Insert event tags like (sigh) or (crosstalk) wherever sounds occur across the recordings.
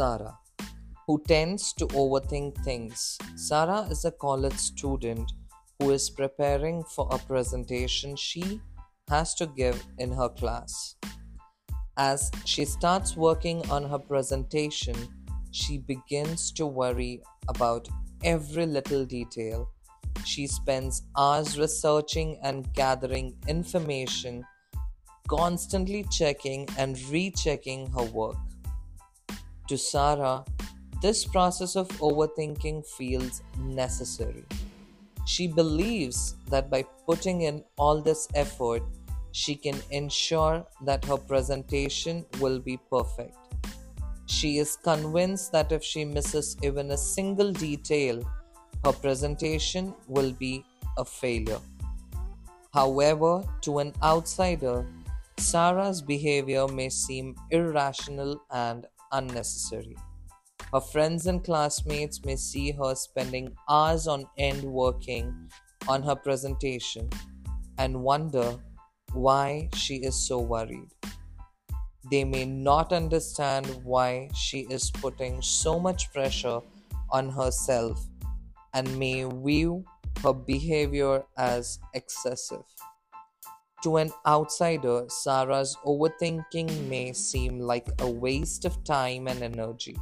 Sarah, who tends to overthink things. Sarah is a college student who is preparing for a presentation she has to give in her class. As she starts working on her presentation, she begins to worry about every little detail. She spends hours researching and gathering information, constantly checking and rechecking her work. To Sarah, this process of overthinking feels necessary. She believes that by putting in all this effort, she can ensure that her presentation will be perfect. She is convinced that if she misses even a single detail, her presentation will be a failure. However, to an outsider, Sarah's behavior may seem irrational and unnecessary. Her friends and classmates may see her spending hours on end working on her presentation and wonder why she is so worried. They may not understand why she is putting so much pressure on herself and may view her behavior as excessive. To an outsider, Sarah's overthinking may seem like a waste of time and energy.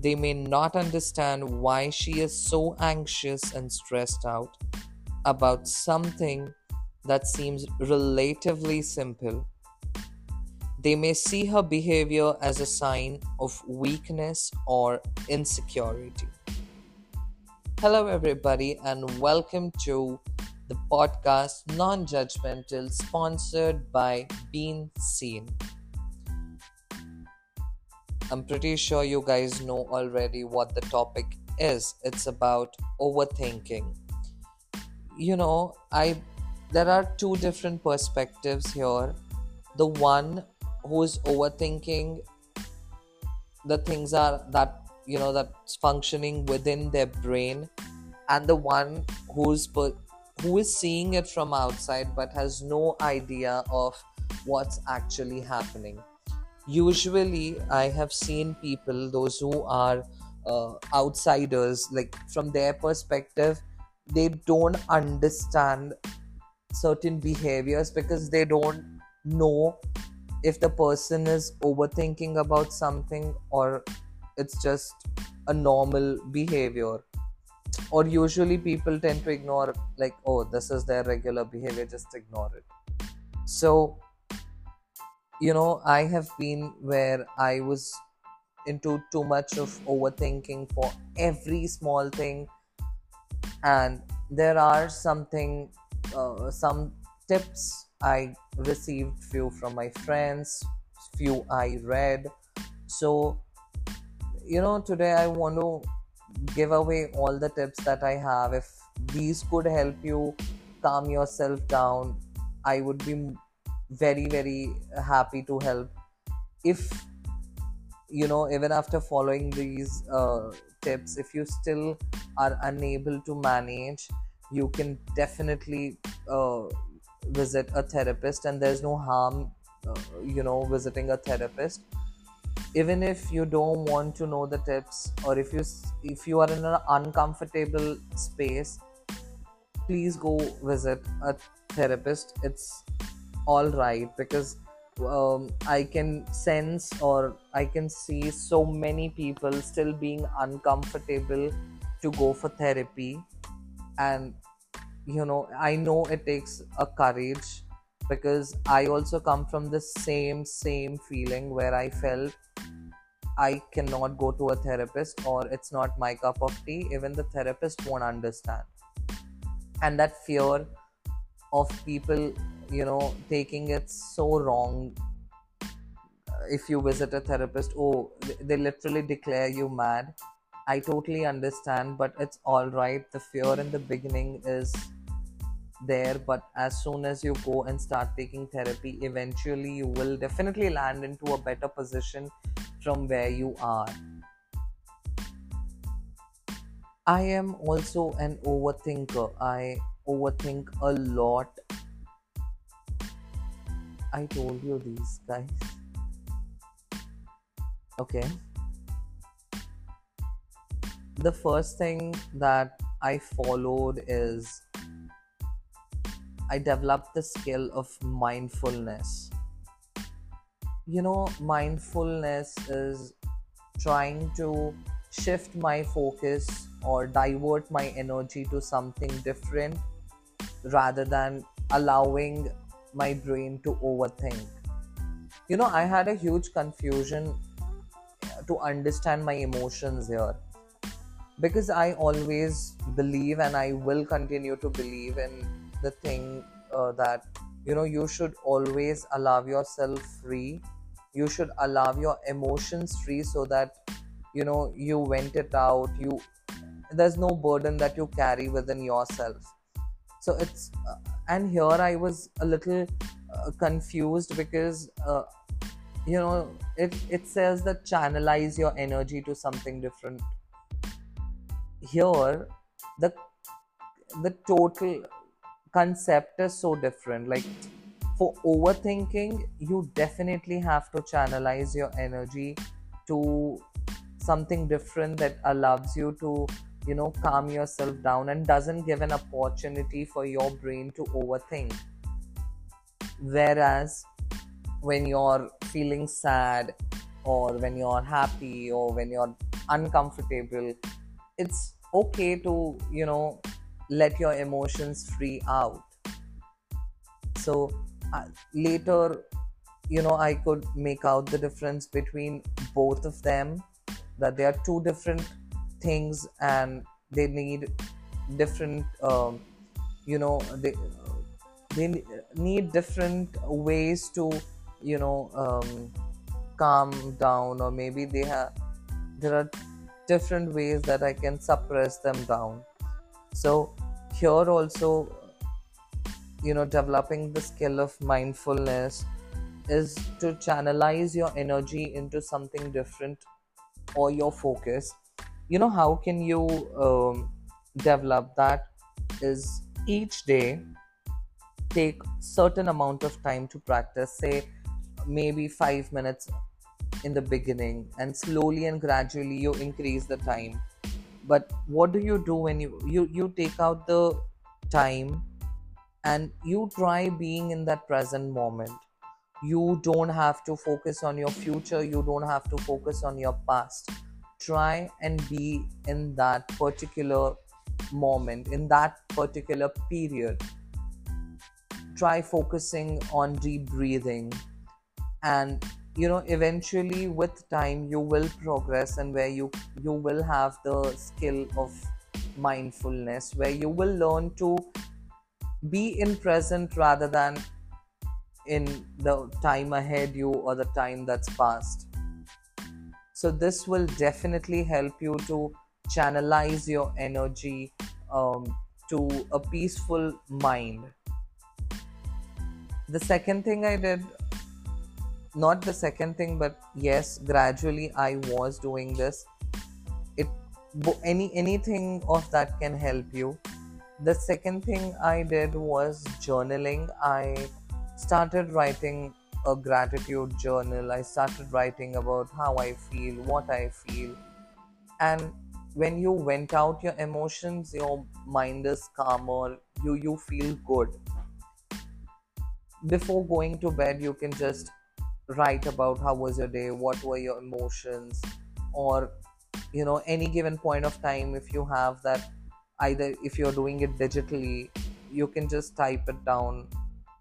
They may not understand why she is so anxious and stressed out about something that seems relatively simple. They may see her behavior as a sign of weakness or insecurity. Hello, everybody, and welcome to the podcast Non Judgmental, sponsored by Bean Scene. I'm pretty sure you guys know already what the topic is. It's about overthinking. You know, I there are two different perspectives here. The one who is overthinking the things are that you know that's functioning within their brain and the one who's per- who is seeing it from outside but has no idea of what's actually happening. Usually i have seen people those who are uh, outsiders like from their perspective they don't understand certain behaviors because they don't know if the person is overthinking about something or it's just a normal behavior or usually people tend to ignore like oh this is their regular behavior just ignore it. So you know i have been where i was into too much of overthinking for every small thing. And there are something uh, some tips i received few from my friends few i read. So you know today i want to give away all the tips that i have. If these could help you calm yourself down i would be very very happy to help. If you know even after following these uh, tips if you still are unable to manage you can definitely uh, visit a therapist and there's no harm uh, you know visiting a therapist even if you don't want to know the tips or if you if you are in an uncomfortable space please go visit a therapist it's all right because um, I can sense or I can see so many people still being uncomfortable to go for therapy. And, you know, I know it takes a courage because I also come from the same, same feeling where I felt I cannot go to a therapist or it's not my cup of tea. Even the therapist won't understand. And that fear of people you know taking it so wrong if you visit a therapist oh they literally declare you mad i totally understand but it's all right the fear in the beginning is there but as soon as you go and start taking therapy eventually you will definitely land into a better position from where you are i am also an overthinker i overthink a lot I told you these guys. Okay. the first thing that I followed is I developed the skill of mindfulness. You know, mindfulness is trying to shift my focus or divert my energy to something different rather than allowing my brain to overthink. You know, I had a huge confusion to understand my emotions here because I always believe and I will continue to believe in the thing uh, that you know you should always allow yourself free. You should allow your emotions free so that you know you vent it out. You there's no burden that you carry within yourself. So it's uh, and here i was a little uh, confused because uh, you know it it says that channelize your energy to something different. Here the the total concept is so different. Like for overthinking you definitely have to channelize your energy to something different that allows you to you know calm yourself down and doesn't give an opportunity for your brain to overthink. Whereas when you're feeling sad or when you're happy or when you're uncomfortable it's okay to you know let your emotions free out. So uh, later you know i could make out the difference between both of them that they are two different things and they need different um, you know they they need different ways to you know um, calm down or maybe they have there are different ways that i can suppress them down. So here also you know developing the skill of mindfulness is to channelize your energy into something different or your focus. You know how can you um, develop that is each day take certain amount of time to practice say maybe 5 minutes in the beginning and slowly and gradually you increase the time but what do you do when you you, you take out the time and you try being in that present moment? You don't have to focus on your future. You don't have to focus on your past. Try and be in that particular moment in that particular period. Try focusing on deep breathing and you know eventually with time you will progress and where you you will have the skill of mindfulness where you will learn to be in present rather than in the time ahead you or the time that's past so this will definitely help you to channelize your energy um, to a peaceful mind. The second thing i did not the second thing but yes gradually i was doing this. It any anything of that can help you. The second thing i did was journaling. I started writing a gratitude journal. I started writing about how i feel what i feel. And when you vent out your emotions your mind is calmer. You you feel good. Before going to bed you can just write about how was your day what were your emotions or you know any given point of time if you have that either if you're doing it digitally you can just type it down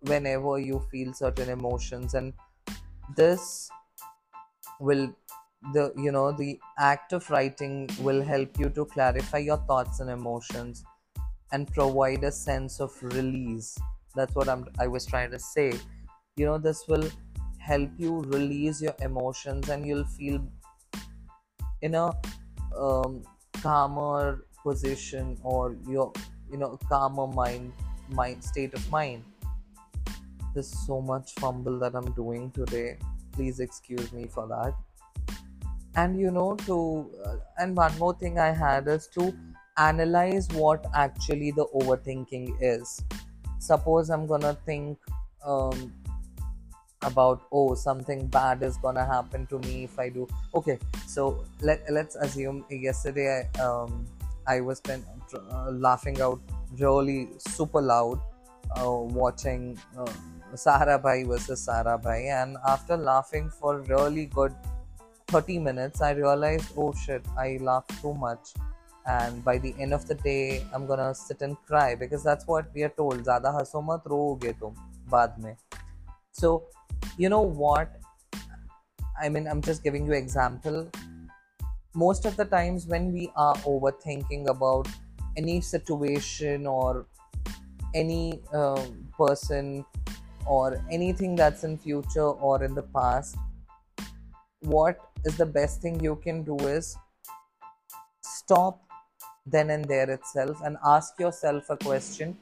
whenever you feel certain emotions. And this will the you know the act of writing will help you to clarify your thoughts and emotions and provide a sense of release. That's what i'm i was trying to say. You know this will help you release your emotions and you'll feel in a um, calmer position or your you know calmer mind mind state of mind. There's so much fumble that i'm doing today. Please excuse me for that. And you know to uh, and one more thing i had is to analyze what actually the overthinking is. Suppose i'm gonna think um, about oh something bad is gonna happen to me if i do. Okay so let, let's assume yesterday i um i was been, uh, laughing out really super loud uh, watching uh, Sarabhai versus Sarabhai. And after laughing for really good 30 minutes i realized oh shit i laughed too much. And by the end of the day i'm gonna sit and cry. Because that's what we are told zyada haso mat roge tum baad mein so you know what? I mean I'm just giving you example. Most of the times when we are overthinking about any situation or any uh, person or anything that's in future or in the past what is the best thing you can do is stop then and there itself and ask yourself a question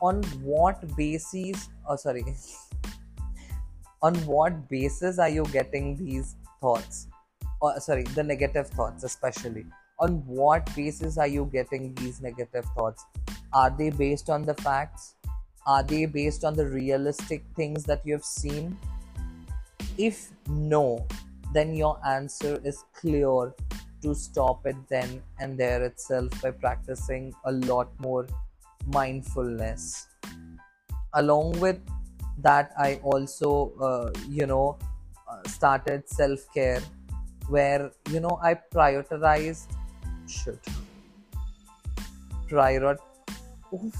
on what basis oh sorry (laughs) on what basis are you getting these thoughts? Or sorry the negative thoughts especially. On what basis are you getting these negative thoughts? Are they based on the facts? Are they based on the realistic things that you have seen? If no then your answer is clear to stop it then and there itself by practicing a lot more mindfulness. Along with that i also uh, you know uh, started self care where you know i prioritized should prior Oof.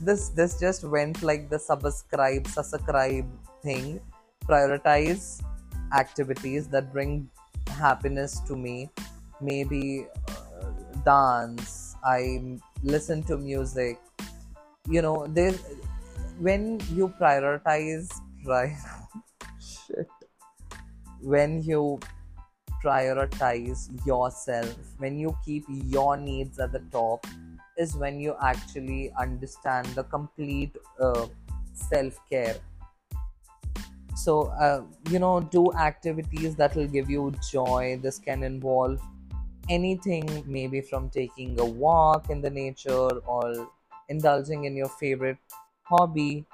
this this just went like the subscribe subscribe thing. Prioritize activities that bring happiness to me. Maybe uh, dance. I listen to music. You know there when you prioritize shit. When you prioritize yourself when you keep your needs at the top is when you actually understand the complete uh, self-care. So uh, you know do activities that will give you joy. This can involve anything maybe from taking a walk in the nature or indulging in your favorite hobby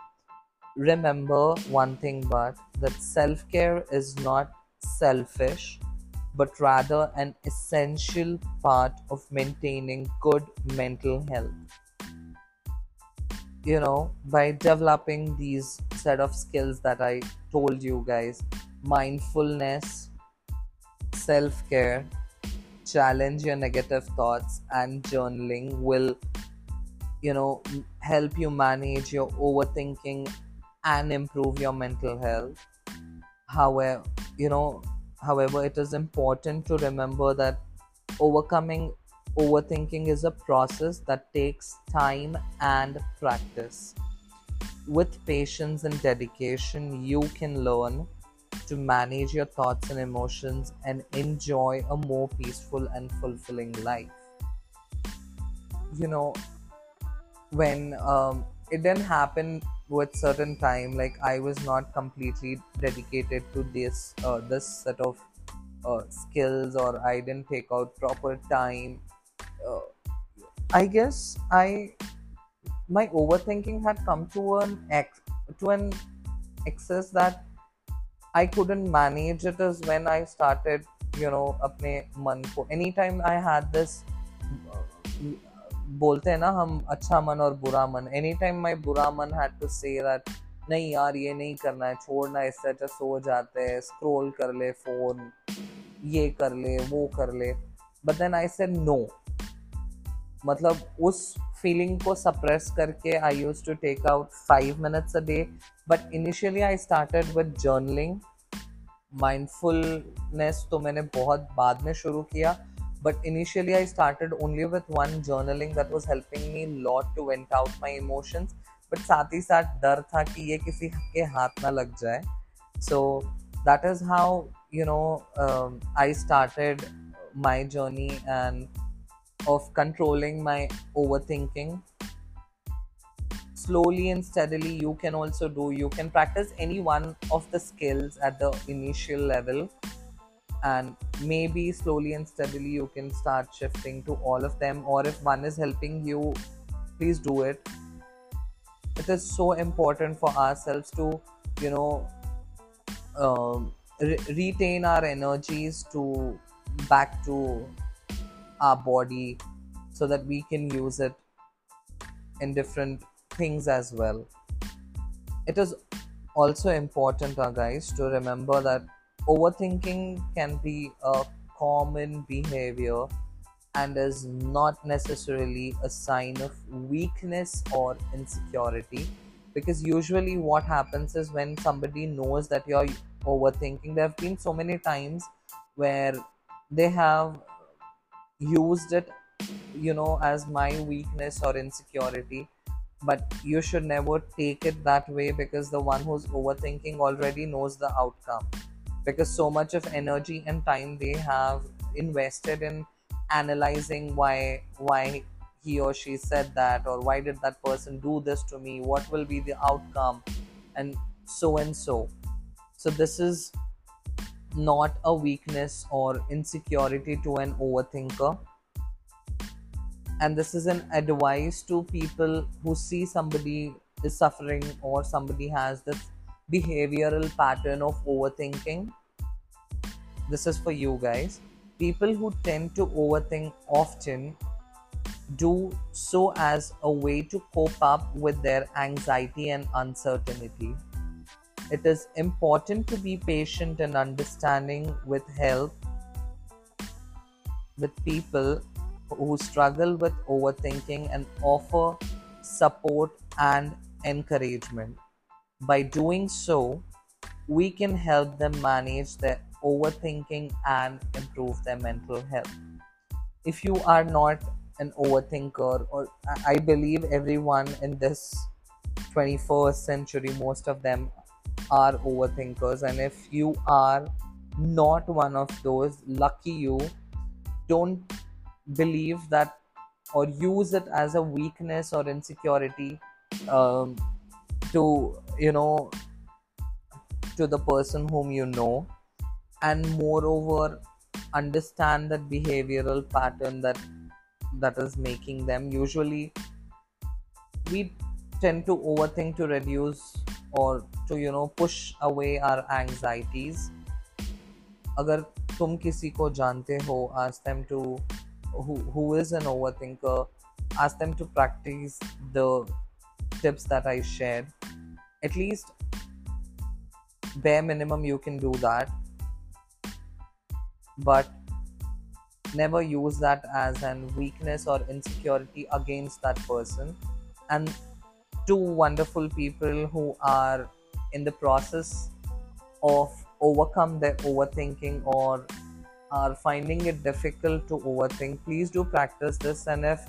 remember one thing but that self-care is not selfish but rather an essential part of maintaining good mental health. You know by developing these set of skills that i told you guys mindfulness self-care challenge your negative thoughts and journaling will you know help you manage your overthinking and improve your mental health however you know However, it is important to remember that overcoming overthinking is a process that takes time and practice. With patience and dedication, you can learn to manage your thoughts and emotions and enjoy a more peaceful and fulfilling life. You know, when um, it didn't happen with certain time like i was not completely dedicated to this uh, this set of uh, skills or i didn't take out proper time. Uh, i guess i my overthinking had come to an ex to an excess that i couldn't manage it as when i started you know apne man ko anytime i had this बोलते हैं ना, हम अच्छा मन और बुरा मन. Any time my बुरा मन हैड टू से दैट नहीं यार, ये नहीं करना है, छोड़ना इससे अच्छा सो जाते हैं स्क्रोल कर ले फ़ोन ये कर ले, वो कर ले. बट देन आई से नो मतलब उस फीलिंग को सप्रेस करके I use to take out five minutes a day but initially I started with journaling mindfulness तो मैंने बहुत बाद में शुरू किया. but initially i started only with one journaling that was helping me a lot to vent out my emotions but साथ ही साथ डर था कि ये किसी के हाथ ना लग जाए so that is how you know um, I started my journey and of controlling my overthinking slowly and steadily you can also do you can practice any one of the skills at the initial level and maybe slowly and steadily you can start shifting to all of them. Or if one is helping you please do it. It is so important for ourselves to you know um, re- retain our energies to back to our body so that we can use it in different things as well. It is also important uh, guys to remember that overthinking can be a common behavior and is not necessarily a sign of weakness or insecurity. Because usually what happens is when somebody knows that you're overthinking there have been so many times where they have used it you know as my weakness or insecurity but you should never take it that way because the one who's overthinking already knows the outcome because so much of energy and time they have invested in analyzing why why he or she said that or why did that person do this to me? What will be the outcome? And so and so. So this is not a weakness or insecurity to an overthinker. And this is an advice to people who see somebody is suffering or somebody has this behavioral pattern of overthinking. This is for you guys. People who tend to overthink often do so as a way to cope up with their anxiety and uncertainty. It is important to be patient and understanding with help with people who struggle with overthinking and offer support and encouragement. By doing so, we can help them manage their overthinking and improve their mental health. If you are not an overthinker, or I believe everyone in this 21st century, most of them are overthinkers, and if you are not one of those, lucky you, don't believe that or use it as a weakness or insecurity um, to you know to the person whom you know and moreover understand that behavioral pattern that that is making them usually we tend to overthink to reduce or to you know push away our anxieties अगर तुम किसी को जानते हो ask them to who, who is an overthinker, ask them to practice the tips that I shared. At least bare minimum you can do that. But never use that as an weakness or insecurity against that person. And two wonderful people who are in the process of overcome their overthinking or are finding it difficult to overthink, please do practice this. And if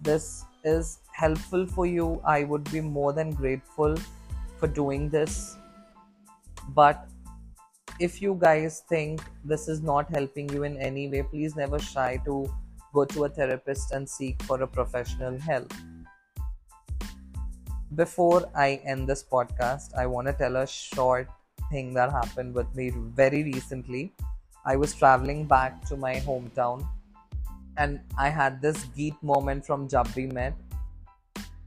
this is helpful for you, I would be more than grateful for doing this. But if you guys think this is not helping you in any way, please never shy to go to a therapist and seek for a professional help. Before I end this podcast, I want to tell a short thing that happened with me very recently. I was traveling back to my hometown and I had this geek moment from Jab We Met.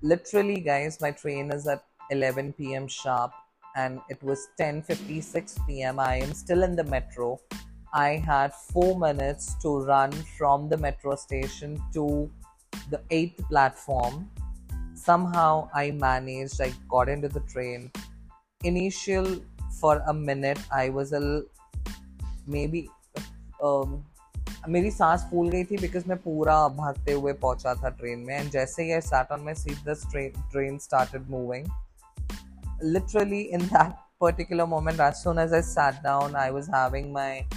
Literally, guys, my train is at 11 p.m. sharp and it was 10:56 p.m. I am still in the metro. I had 4 minutes to run from the metro station to the 8th platform. Somehow I managed, I got into the train. Initial for a minute I was a B um, मेरी सांस फूल गई थी because मैं पूरा भागते हुए पहुँचा था ट्रेन में। एंड जैसे ही I sat on my seat the train started moving literally in that particular moment as soon as I sat down I was having my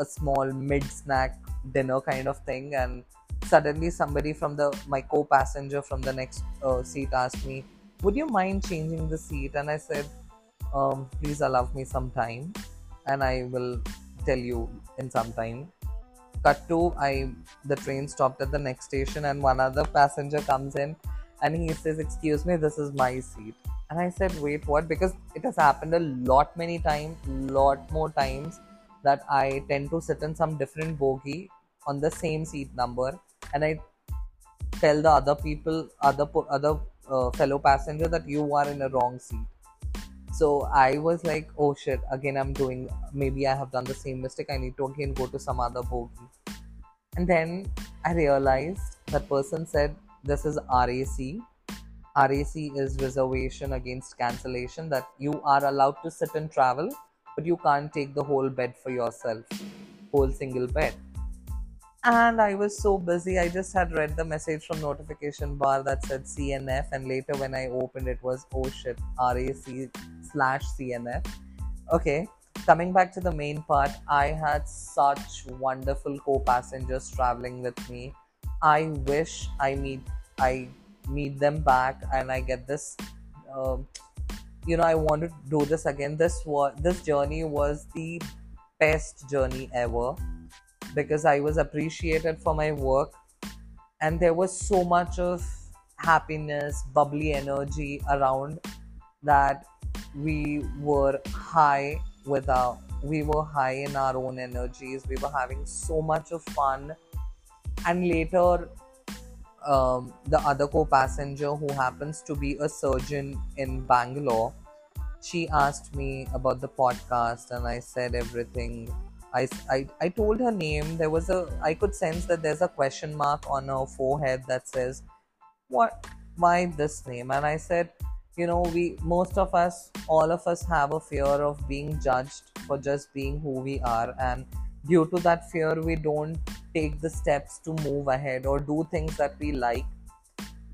small mid snack dinner kind of thing and suddenly somebody from the my co passenger from the next seat आज me would you mind changing the seat and I said please allow me some time and I will tell you in some time. Cut to I the train stopped at the next station and one other passenger comes in and he says, Excuse me, this is my seat. And I said, Wait, what? Because it has happened a lot many times, lot more times that I tend to sit in some different bogie on the same seat number and I tell the other people, other other uh, fellow passenger that you are in a wrong seat so I was like, oh shit, again I'm doing, maybe I have done the same mistake. I need to again go to some other bogey. And then I realized that person said, this is RAC. RAC is reservation against cancellation, that you are allowed to sit and travel, but you can't take the whole bed for yourself, whole single bed and I was so busy. I just had read the message from notification bar that said CNF, and later when I opened it was oh shit RAC slash CNF. Okay, coming back to the main part, I had such wonderful co-passengers traveling with me. I wish I meet I meet them back and I get this. Um, you know, I want to do this again. This was this journey was the best journey ever because I was appreciated for my work. And there was so much of happiness, bubbly energy around that we were high with our we were high in our own energies. We were having so much of fun. And later um, the other co-passenger who happens to be a surgeon in bangalore she asked me about the podcast and i said everything I, I, I told her name. There was a I could sense that there's a question mark on her forehead that says, "What? Why this name?" And I said, "You know, we most of us, all of us, have a fear of being judged for just being who we are, and due to that fear, we don't take the steps to move ahead or do things that we like."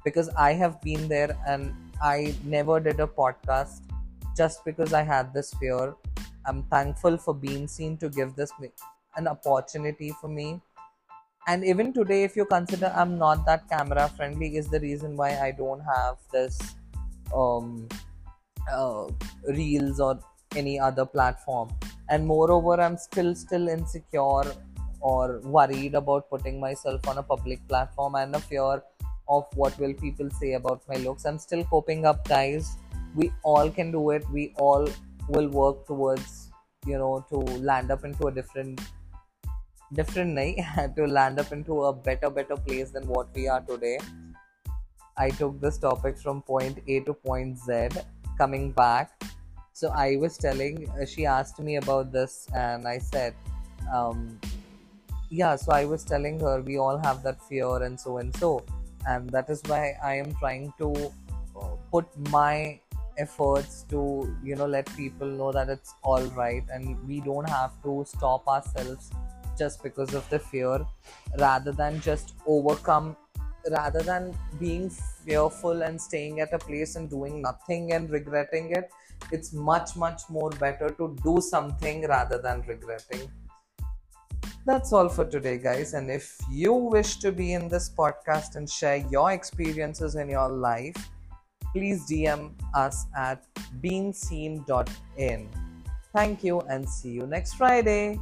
Because I have been there, and I never did a podcast just because I had this fear I'm thankful for being seen to give this an opportunity for me. And even today, if you consider I'm not that camera friendly, is the reason why I don't have this um, uh, reels or any other platform. And moreover, I'm still still insecure or worried about putting myself on a public platform and a fear of what will people say about my looks. I'm still coping up, guys. We all can do it. We all will work towards you know to land up into a different different night (laughs) to land up into a better better place than what we are today. I took this topic from point a to point z coming back. So i was telling uh, she asked me about this and i said um, yeah so i was telling her we all have that fear and so and so. And that is why i am trying to uh, put my efforts to you know let people know that it's all right and we don't have to stop ourselves just because of the fear rather than just overcome rather than being fearful and staying at a place and doing nothing and regretting it it's much much more better to do something rather than regretting. That's all for today guys. And if you wish to be in this podcast and share your experiences in your life please DM us at beenseen.in. Thank you and see you next Friday.